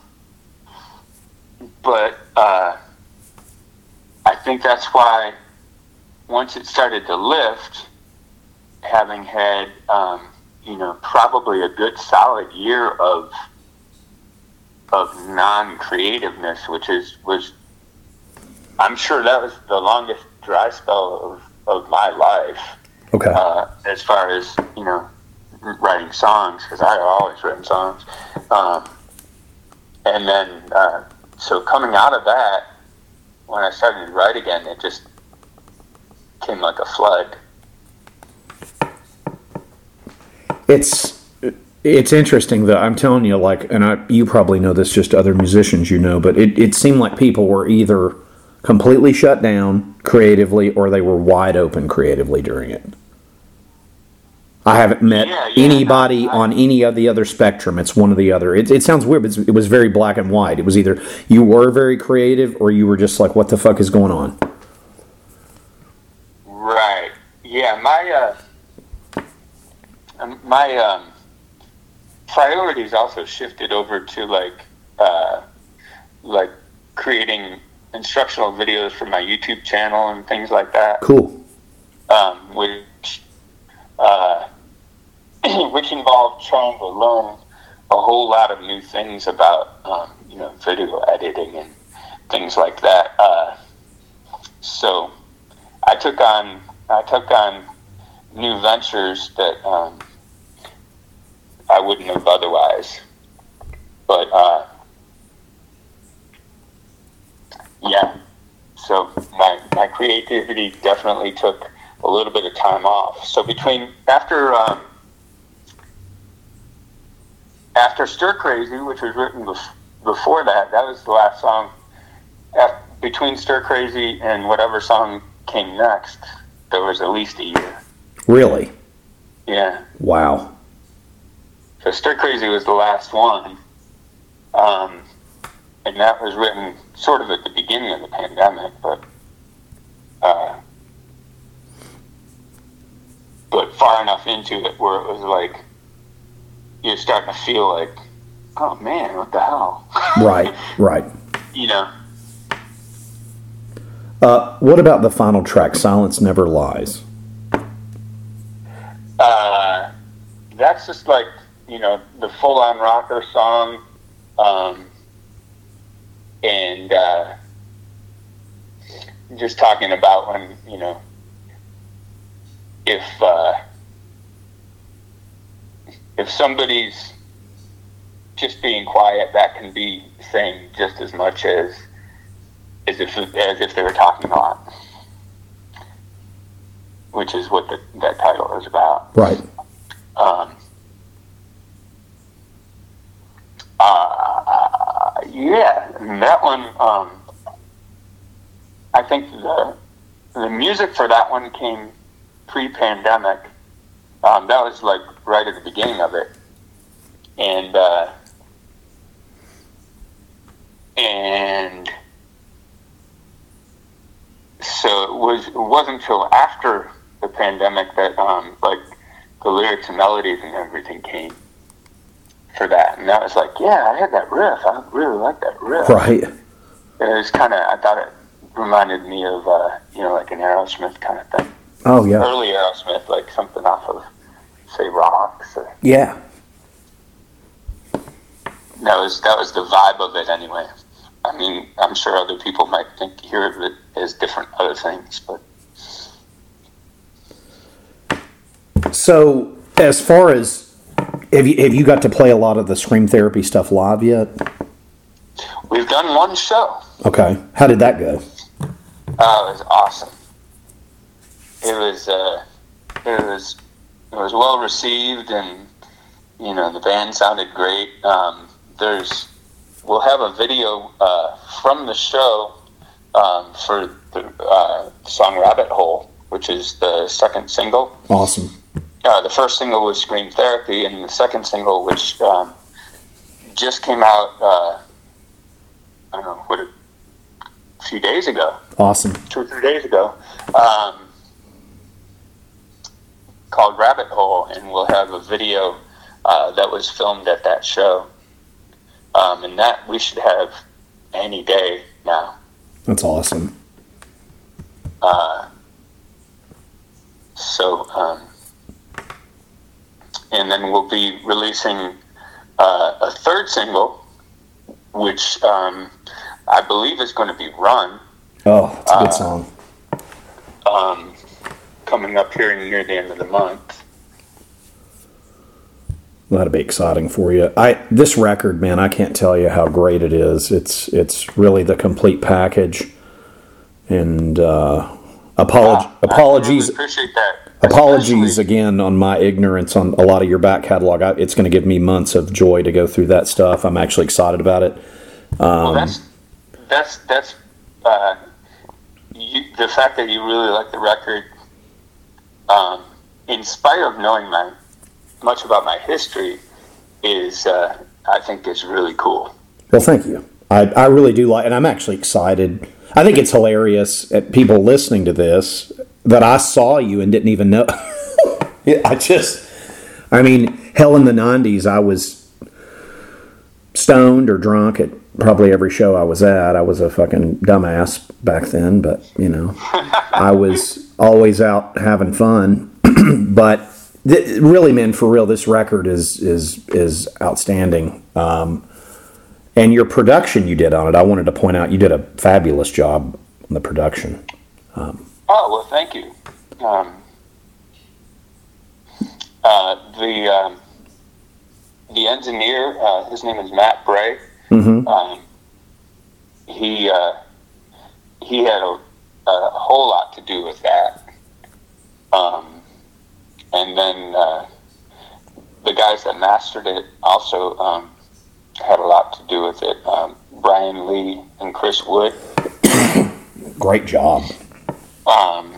but uh, I think that's why once it started to lift, having had um, you know probably a good solid year of of non-creativeness, which is was I'm sure that was the longest dry spell of, of my life Okay. uh, as far as you know writing songs because I have always written songs, um, and then uh, so coming out of that, when I started to write again, it just came like a flood. it's it's interesting that I'm telling you, like, and I you probably know this, just other musicians you know, but it, it seemed like people were either completely shut down creatively or they were wide open creatively during it. I haven't met Yeah, yeah, anybody no, I- on any of the other spectrum. It's one or the other. It, it sounds weird, but it was very black and white. It was either you were very creative or you were just like, what the fuck is going on? Right. Yeah. My uh, um, my um, priorities also shifted over to like uh, like creating instructional videos for my YouTube channel and things like that. Cool. um, which uh, which involved trying to learn a whole lot of new things about um, you know video editing and things like that. Uh, so I took on I took on new ventures that um, I wouldn't have otherwise. But uh, yeah, so my my creativity definitely took a little bit of time off. So between after um, after Stir Crazy, which was written bef- before that, that was the last song. Af between Stir Crazy and whatever song came next, there was at least a year. Really? Yeah. Wow. So Stir Crazy was the last one. Um, and that was written sort of at the beginning of the pandemic, but uh, but far enough into it where it was like you're starting to feel like, oh man, what the hell? Right, right. you know, Uh, what about the final track, Silence Never Lies? uh, that's just like you know the full on rocker song, um, and uh, just talking about when you know if uh, if somebody's just being quiet, that can be saying just as much as as if as if they were talking a lot, which is what the, that title is about. Right. Um, uh, yeah, and that one. Um, I think the the music for that one came pre-pandemic. Um, that was like right at the beginning of it, and uh, and so it was. It wasn't until after the pandemic that um, like the lyrics and melodies and everything came for that. And that was like, yeah, I had that riff. I really like that riff. Right. It was kind of, I thought it reminded me of, uh, you know, like an Aerosmith kind of thing. Oh, yeah. Early Aerosmith, like something off of, say, Rocks. Or, Yeah. that was that was the vibe of it anyway. I mean, I'm sure other people might think hear of it as different other things, but So, as far as have you have you got to play a lot of the Scream Therapy stuff live yet? we've done one show. Okay. How did that go? Oh, it was awesome. It was uh, it was it was well received, and you know the band sounded great. Um, there's we'll have a video uh, from the show um, for the uh, song "Rabbit Hole," which is the second single. Awesome. Uh, the first single was "Scream Therapy," and the second single, which um, just came out, uh, I don't know what, a few days ago Awesome. two or three days ago, um, called Rabbit Hole, and we'll have a video uh, that was filmed at that show. Um, and that we should have any day now. That's awesome. Uh, so, um, and then we'll be releasing uh, a third single, which um, I believe is going to be Run. Oh, it's a good Uh, song. um, coming up here near the end of the month. That'll be exciting for you. I this record, man, I can't tell you how great it is. It's it's really the complete package. And uh, apolog- I apologies, really appreciate that. Apologies again on my ignorance on a lot of your back catalog. I, it's going to give me months of joy to go through that stuff. I'm actually excited about it. Well, that's that's that's uh, you, the fact that you really like the record, um, in spite of knowing my much about my history, is uh, I think is really cool. Well, thank you. I, I really do like, and I'm actually excited. I think it's hilarious at people listening to this that I saw you and didn't even know. I just, I mean, hell, in the '90s, I was stoned or drunk at probably every show I was at. I was a fucking dumbass back then, but you know, I was always out having fun. but th- really, man, for real, this record is is is outstanding. Um, and your production you did on it, I wanted to point out you did a fabulous job on the production. Oh well, thank you. Um, uh, the um, the engineer, uh, his name is Matt Bray. Um, he uh, he had a, a whole lot to do with that. Um, and then uh, the guys that mastered it also um, had a lot to do with it. Um, Brian Lee and Chris Wood. Great job. Um,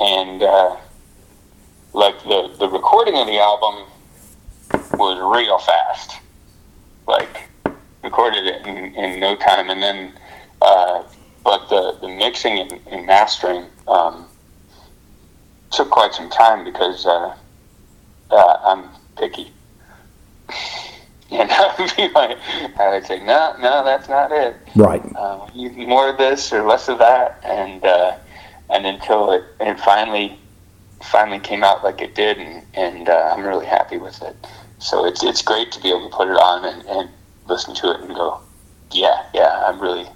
and uh, like the the recording of the album was real fast, like recorded it in, in no time, and then uh, but the the mixing and, and mastering um, took quite some time because uh, uh, I'm picky. And I'd be like, I would say, no, no, that's not it Right. uh, more of this or less of that, and uh, and until it, it finally finally came out like it did, and, and uh, I'm really happy with it. So it's it's great to be able to put it on and, and listen to it and go, yeah, yeah, I really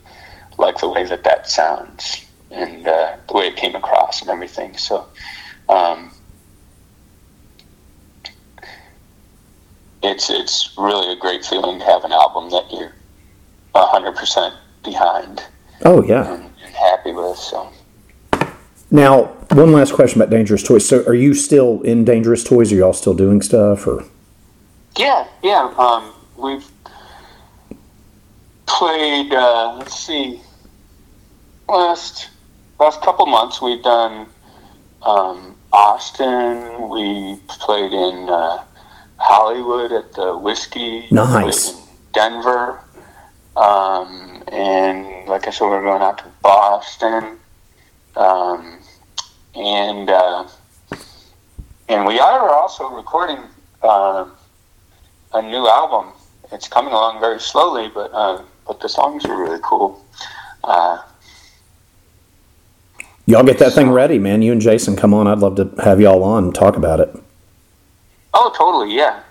like the way that that sounds and uh, the way it came across and everything. So. Um, it's it's really a great feeling to have an album that you're hundred percent behind Oh yeah. and, and happy with. So Now, one last question about Dangerous Toys. So, are you still in Dangerous Toys? Are y'all still doing stuff? Or yeah, yeah. Um, we've played. Uh, let's see. Last last couple months, we've done um, Austin. We played in uh, Hollywood at the Whiskey. Nice. In Denver. Um, and like I said, we're going out to Boston. Um, and uh, and we are also recording uh, a new album. It's coming along very slowly, but uh, but the songs are really cool. Uh, y'all get that thing ready, man. You and Jason come on. I'd love to have y'all on and talk about it. Oh, totally, yeah.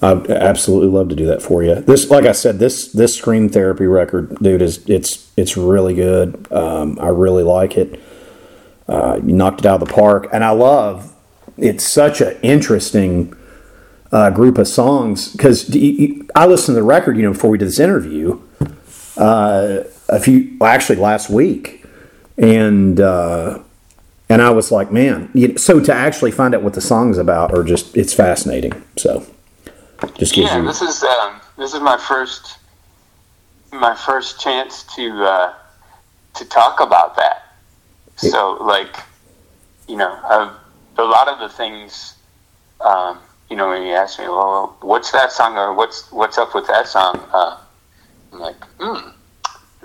I'd absolutely love to do that for you. This, like I said, this this Scream Therapy record, dude, is it's it's really good. Um, I really like it. Uh, you knocked it out of the park, and I love. It's such an interesting uh, group of songs because I listened to the record, you know, before we did this interview. Uh, a few, well, actually, last week, and uh, and I was like, man, you, so to actually find out what the song's about, or just it's fascinating. So just Yeah, you this is um, this is my first my first chance to uh, to talk about that. So, like, you know, I've, a lot of the things, um, you know, when you ask me, well, what's that song or what's what's up with that song? Uh, I'm like, hmm,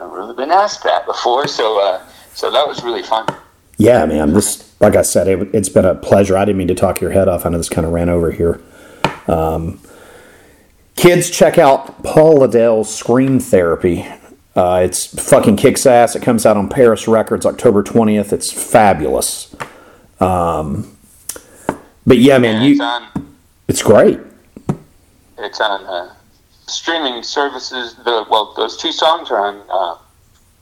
I've really been asked that before. So, uh, so that was really fun. Yeah, man. This, like I said, it, it's been a pleasure. I didn't mean to talk your head off. I know this kind of ran over here. Um, kids, check out Paul Lidel's Scream Therapy. Uh, it's fucking kicks ass. It comes out on Perris Records October 20th. It's fabulous. Um, but yeah, man, And it's on it's great. it's on uh, streaming services. The well, those two songs are on uh,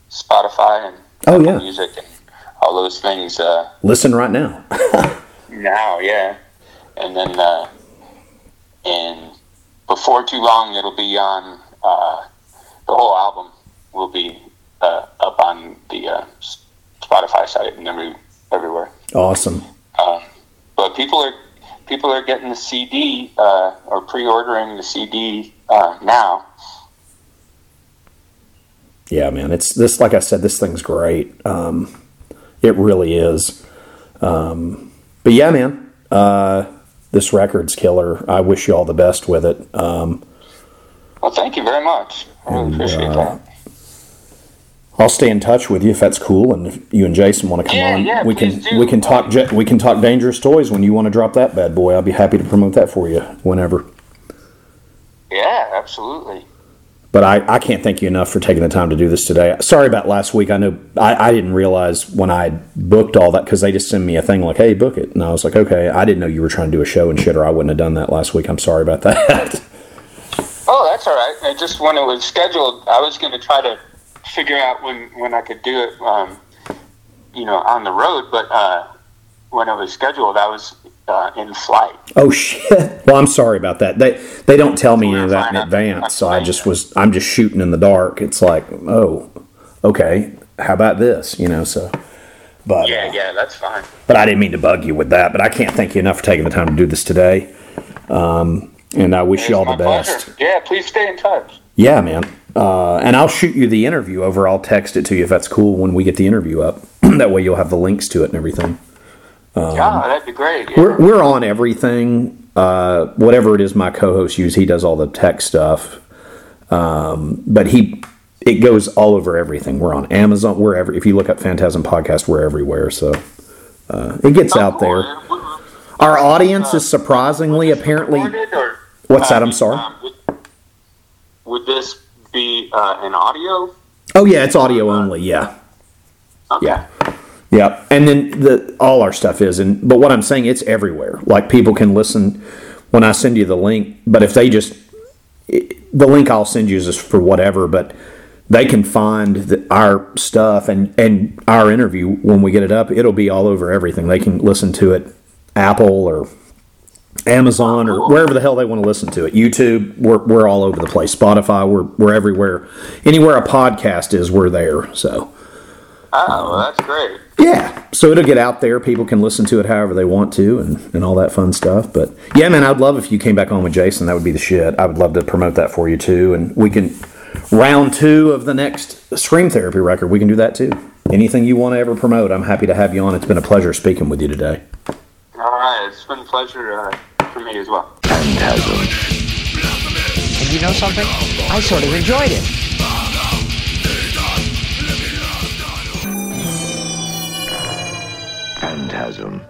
Spotify and Oh, Apple yeah. Music and all those things. Uh, Listen right now. now, yeah. And then, uh, and before too long, it'll be on, uh, the whole album will be uh, up on the uh, Spotify site and every, everywhere. awesome. Um, but people are people are getting the CD uh, or pre-ordering the CD uh, now. yeah, man. It's this. Like I said, this thing's great. Um, it really is. Um, but yeah, man. Uh, this record's killer. I wish you all the best with it. Um, Well, thank you very much. I really appreciate uh, that. I'll stay in touch with you if that's cool, and if you and Jason want to come Yeah, on, yeah, we can do. we can talk we can talk dangerous toys when you want to drop that bad boy. I'll be happy to promote that for you whenever. Yeah, absolutely. But I, I can't thank you enough for taking the time to do this today. Sorry about last week. I know I, I didn't realize when I booked all that because they just send me a thing like, "Hey, book it," and I was like, "Okay." I didn't know you were trying to do a show and shit, or I wouldn't have done that last week. I'm sorry about that. Oh, that's all right. I just when it was scheduled, I was going to try to figure out when when I could do it, um, you know, on the road. But uh, when it was scheduled, I was uh, in flight. oh shit. Well, I'm sorry about that. They they don't tell me any of that in advance, so I just was I'm just shooting in the dark. It's like, oh, okay. How about this? You know, so. But Yeah, uh, yeah, that's fine. but I didn't mean to bug you with that. But I can't thank you enough for taking the time to do this today. Um, and I wish you all the best. pleasure. Yeah, please stay in touch. Yeah, man. Uh, and I'll shoot you the interview over. I'll text it to you if that's cool when we get the interview up. that way you'll have the links to it and everything. Yeah, that'd be great. Yeah. Um, We're, we're on everything. Uh, whatever it is my co-host use, he does all the tech stuff. Um, but he, it goes all over everything. We're on Amazon. We're every. If you look up Phantasm Podcast, we're everywhere. So uh, it gets out there. Our audience is surprisingly apparently. Or- What's that? I I'm sorry? um, would, would this be uh, an audio? Oh yeah, it's audio only. Yeah. Okay. Yeah. Yeah. And then the all our stuff is and but what I'm saying it's everywhere. Like people can listen when I send you the link, but if they just the link I'll send you is for whatever, but they can find the, our stuff and and our interview when we get it up, it'll be all over everything. They can listen to it Apple or Amazon or wherever the hell they want to listen to it. YouTube, we're, we're all over the place. Spotify, we're, we're everywhere. Anywhere a podcast is, we're there. So, Oh, well, that's great. yeah. So it'll get out there. People can listen to it however they want to and, and all that fun stuff. But yeah, man, I'd love if you came back on with Jason. That would be the shit. I would love to promote that for you too. And we can, round two of the next Scream Therapy record, we can do that too. Anything you want to ever promote, I'm happy to have you on. It's been a pleasure speaking with you today. All right, it's been a pleasure uh, for me as well. And you know something? I sort of enjoyed it. chasm